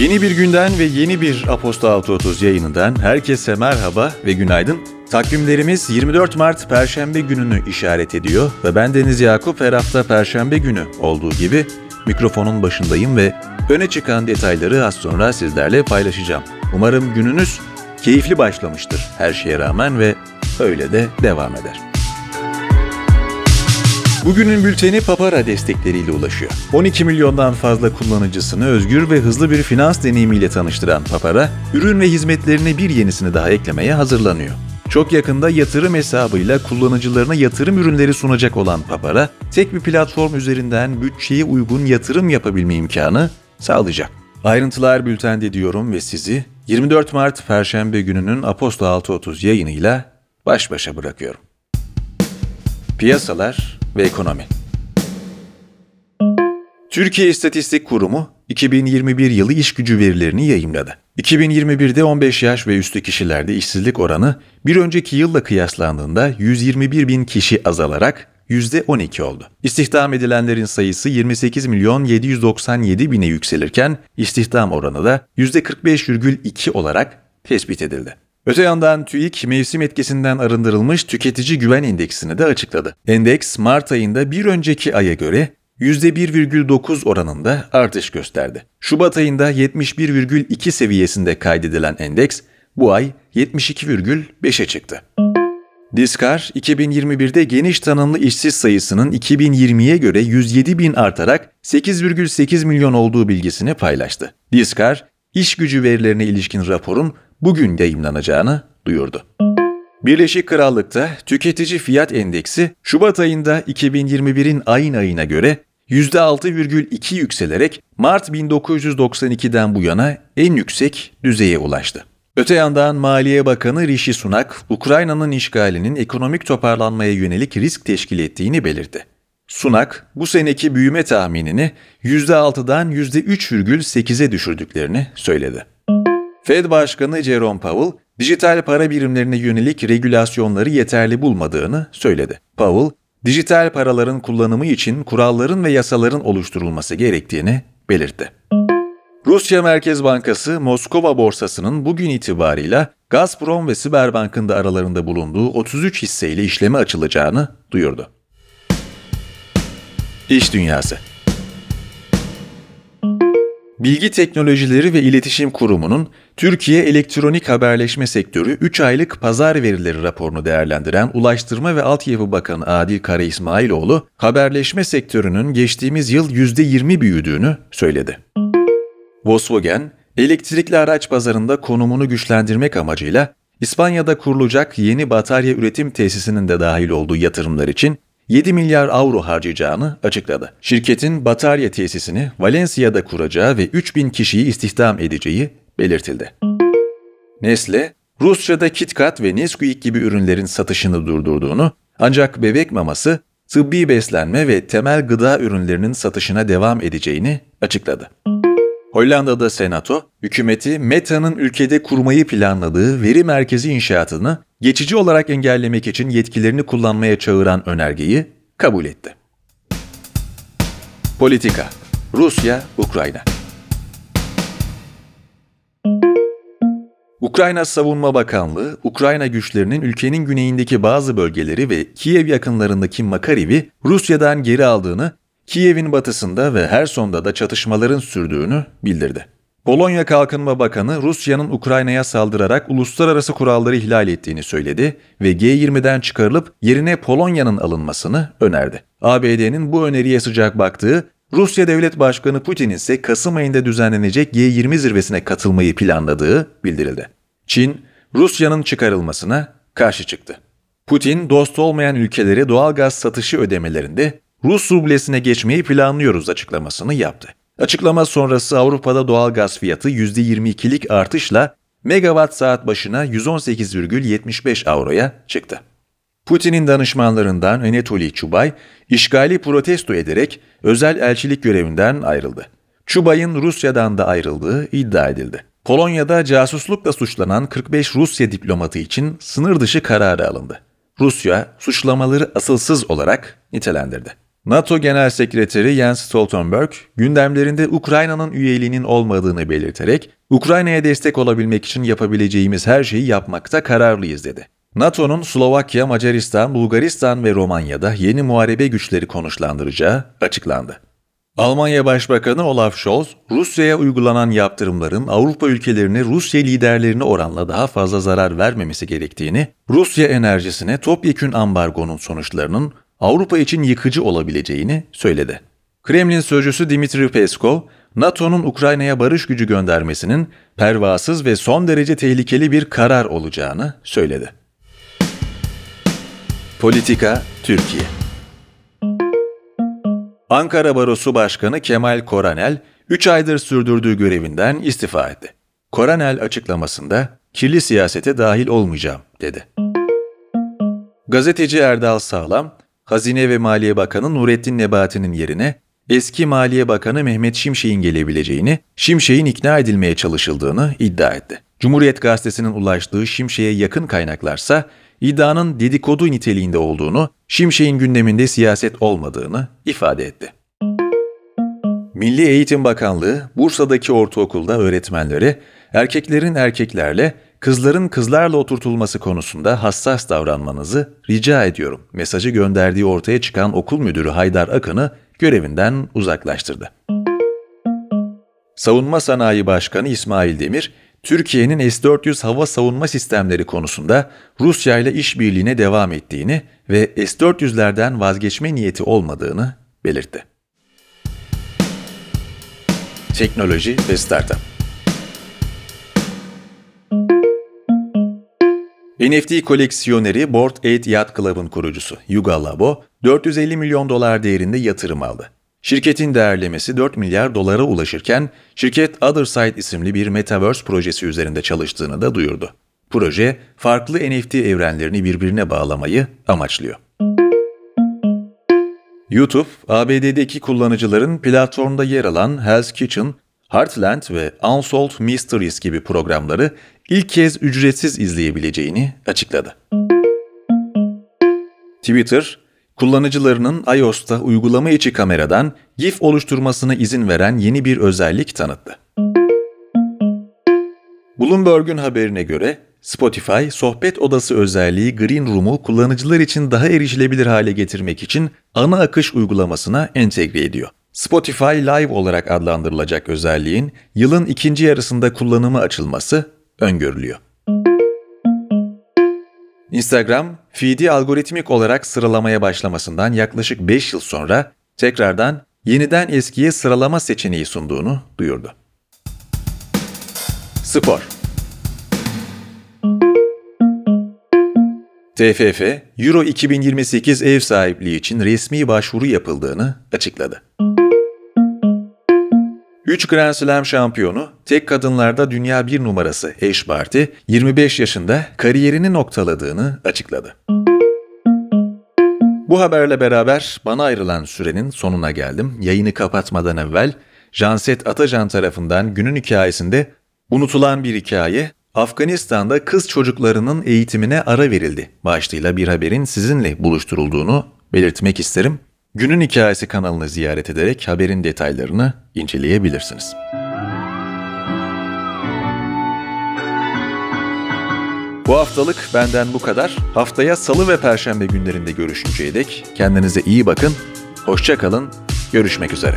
Yeni bir günden ve yeni bir Aposto 630 yayınından herkese merhaba ve günaydın. Takvimlerimiz 24 Mart Perşembe gününü işaret ediyor ve ben Deniz Yakup her hafta Perşembe günü olduğu gibi mikrofonun başındayım ve öne çıkan detayları az sonra sizlerle paylaşacağım. Umarım gününüz keyifli başlamıştır her şeye rağmen ve öyle de devam eder. Bugünün bülteni Papara destekleriyle ulaşıyor. 12 milyondan fazla kullanıcısını özgür ve hızlı bir finans deneyimiyle tanıştıran Papara, ürün ve hizmetlerine bir yenisini daha eklemeye hazırlanıyor. Çok yakında yatırım hesabıyla kullanıcılarına yatırım ürünleri sunacak olan Papara, tek bir platform üzerinden bütçeye uygun yatırım yapabilme imkanı sağlayacak. Ayrıntılar bültende diyorum ve sizi 24 Mart Perşembe gününün Aposto 6.30 yayınıyla baş başa bırakıyorum. Piyasalar ve ekonomi. Türkiye İstatistik Kurumu 2021 yılı iş gücü verilerini yayımladı. 2021'de 15 yaş ve üstü kişilerde işsizlik oranı bir önceki yılla kıyaslandığında 121 bin kişi azalarak %12 oldu. İstihdam edilenlerin sayısı 28 milyon 797 bine yükselirken istihdam oranı da %45,2 olarak tespit edildi. Öte yandan TÜİK mevsim etkisinden arındırılmış tüketici güven endeksini de açıkladı. Endeks Mart ayında bir önceki aya göre %1,9 oranında artış gösterdi. Şubat ayında 71,2 seviyesinde kaydedilen endeks bu ay 72,5'e çıktı. Diskar, 2021'de geniş tanımlı işsiz sayısının 2020'ye göre 107 bin artarak 8,8 milyon olduğu bilgisini paylaştı. Diskar, iş gücü verilerine ilişkin raporun bugün yayımlanacağını duyurdu. Birleşik Krallık'ta tüketici fiyat endeksi Şubat ayında 2021'in ayın ayına göre %6,2 yükselerek Mart 1992'den bu yana en yüksek düzeye ulaştı. Öte yandan Maliye Bakanı Rishi Sunak, Ukrayna'nın işgalinin ekonomik toparlanmaya yönelik risk teşkil ettiğini belirtti. Sunak, bu seneki büyüme tahminini %6'dan %3,8'e düşürdüklerini söyledi. Fed Başkanı Jerome Powell, dijital para birimlerine yönelik regülasyonları yeterli bulmadığını söyledi. Powell, dijital paraların kullanımı için kuralların ve yasaların oluşturulması gerektiğini belirtti. Rusya Merkez Bankası Moskova borsasının bugün itibarıyla Gazprom ve Siberbank'ın da aralarında bulunduğu 33 hisseyle işleme açılacağını duyurdu. İş Dünyası Bilgi Teknolojileri ve İletişim Kurumu'nun Türkiye Elektronik Haberleşme Sektörü 3 aylık pazar verileri raporunu değerlendiren Ulaştırma ve Altyapı Bakanı Adil Kara İsmailoğlu, haberleşme sektörünün geçtiğimiz yıl %20 büyüdüğünü söyledi. Volkswagen, elektrikli araç pazarında konumunu güçlendirmek amacıyla İspanya'da kurulacak yeni batarya üretim tesisinin de dahil olduğu yatırımlar için 7 milyar avro harcayacağını açıkladı. Şirketin batarya tesisini Valencia'da kuracağı ve 3000 kişiyi istihdam edeceği belirtildi. Nestle, Rusya'da KitKat ve Nesquik gibi ürünlerin satışını durdurduğunu ancak bebek maması, tıbbi beslenme ve temel gıda ürünlerinin satışına devam edeceğini açıkladı. Hollanda'da Senato, hükümeti Meta'nın ülkede kurmayı planladığı veri merkezi inşaatını geçici olarak engellemek için yetkilerini kullanmaya çağıran önergeyi kabul etti. Politika Rusya, Ukrayna Savunma Bakanlığı, Ukrayna güçlerinin ülkenin güneyindeki bazı bölgeleri ve Kiev yakınlarındaki Makariv'i Rusya'dan geri aldığını Kiev'in batısında ve Herson'da da çatışmaların sürdüğünü bildirdi. Polonya Kalkınma Bakanı Rusya'nın Ukrayna'ya saldırarak uluslararası kuralları ihlal ettiğini söyledi ve G20'den çıkarılıp yerine Polonya'nın alınmasını önerdi. ABD'nin bu öneriye sıcak baktığı, Rusya Devlet Başkanı Putin ise Kasım ayında düzenlenecek G20 zirvesine katılmayı planladığı bildirildi. Çin, Rusya'nın çıkarılmasına karşı çıktı. Putin, dost olmayan ülkelere doğal gaz satışı ödemelerinde Rus rublesine geçmeyi planlıyoruz açıklamasını yaptı. Açıklama sonrası Avrupa'da doğal gaz fiyatı %22'lik artışla megawatt saat başına 118,75 avroya çıktı. Putin'in danışmanlarından Anatoly Çubay, işgali protesto ederek özel elçilik görevinden ayrıldı. Çubay'ın Rusya'dan da ayrıldığı iddia edildi. Polonya'da casuslukla suçlanan 45 Rusya diplomatı için sınır dışı kararı alındı. Rusya suçlamaları asılsız olarak nitelendirdi. NATO Genel Sekreteri Jens Stoltenberg, gündemlerinde Ukrayna'nın üyeliğinin olmadığını belirterek, Ukrayna'ya destek olabilmek için yapabileceğimiz her şeyi yapmakta kararlıyız dedi. NATO'nun Slovakya, Macaristan, Bulgaristan ve Romanya'da yeni muharebe güçleri konuşlandıracağı açıklandı. Almanya Başbakanı Olaf Scholz, Rusya'ya uygulanan yaptırımların Avrupa ülkelerine Rusya liderlerine oranla daha fazla zarar vermemesi gerektiğini, Rusya enerjisine topyekün ambargonun sonuçlarının Avrupa için yıkıcı olabileceğini söyledi. Kremlin sözcüsü Dimitri Peskov, NATO'nun Ukrayna'ya barış gücü göndermesinin pervasız ve son derece tehlikeli bir karar olacağını söyledi. Politika Türkiye Ankara Barosu Başkanı Kemal Koranel, 3 aydır sürdürdüğü görevinden istifa etti. Koranel açıklamasında, kirli siyasete dahil olmayacağım, dedi. Gazeteci Erdal Sağlam, Hazine ve Maliye Bakanı Nurettin Nebati'nin yerine eski Maliye Bakanı Mehmet Şimşek'in gelebileceğini, Şimşek'in ikna edilmeye çalışıldığını iddia etti. Cumhuriyet Gazetesi'nin ulaştığı Şimşek'e yakın kaynaklarsa iddianın dedikodu niteliğinde olduğunu, Şimşek'in gündeminde siyaset olmadığını ifade etti. Milli Eğitim Bakanlığı, Bursa'daki ortaokulda öğretmenlere erkeklerin erkeklerle, kızların kızlarla oturtulması konusunda hassas davranmanızı rica ediyorum mesajı gönderdiği ortaya çıkan okul müdürü Haydar Akın'ı görevinden uzaklaştırdı. Savunma Sanayi Başkanı İsmail Demir, Türkiye'nin S-400 hava savunma sistemleri konusunda Rusya ile işbirliğine devam ettiğini ve S-400'lerden vazgeçme niyeti olmadığını belirtti. Teknoloji ve Startup NFT koleksiyoneri Board 8 Yacht Club'ın kurucusu Yuga Labo, 450 milyon dolar değerinde yatırım aldı. Şirketin değerlemesi 4 milyar dolara ulaşırken şirket Otherside isimli bir metaverse projesi üzerinde çalıştığını da duyurdu. Proje, farklı NFT evrenlerini birbirine bağlamayı amaçlıyor. YouTube, ABD'deki kullanıcıların platformda yer alan Hell's Kitchen, Heartland ve Unsolved Mysteries gibi programları ilk kez ücretsiz izleyebileceğini açıkladı. Twitter, kullanıcılarının iOS'ta uygulama içi kameradan GIF oluşturmasına izin veren yeni bir özellik tanıttı. Bloomberg'un haberine göre Spotify, sohbet odası özelliği Green Room'u kullanıcılar için daha erişilebilir hale getirmek için ana akış uygulamasına entegre ediyor. Spotify Live olarak adlandırılacak özelliğin yılın ikinci yarısında kullanımı açılması öngörülüyor. Instagram, feed'i algoritmik olarak sıralamaya başlamasından yaklaşık 5 yıl sonra tekrardan yeniden eskiye sıralama seçeneği sunduğunu duyurdu. Spor TFF, Euro 2028 ev sahipliği için resmi başvuru yapıldığını açıkladı. 3 Grand Slam şampiyonu, tek kadınlarda dünya bir numarası Ash Barty, 25 yaşında kariyerini noktaladığını açıkladı. Bu haberle beraber bana ayrılan sürenin sonuna geldim. Yayını kapatmadan evvel Janset Atacan tarafından günün hikayesinde unutulan bir hikaye, Afganistan'da kız çocuklarının eğitimine ara verildi başlığıyla bir haberin sizinle buluşturulduğunu belirtmek isterim. Günün Hikayesi kanalını ziyaret ederek haberin detaylarını inceleyebilirsiniz. Bu haftalık benden bu kadar. Haftaya salı ve perşembe günlerinde görüşünceye dek kendinize iyi bakın, hoşça kalın, görüşmek üzere.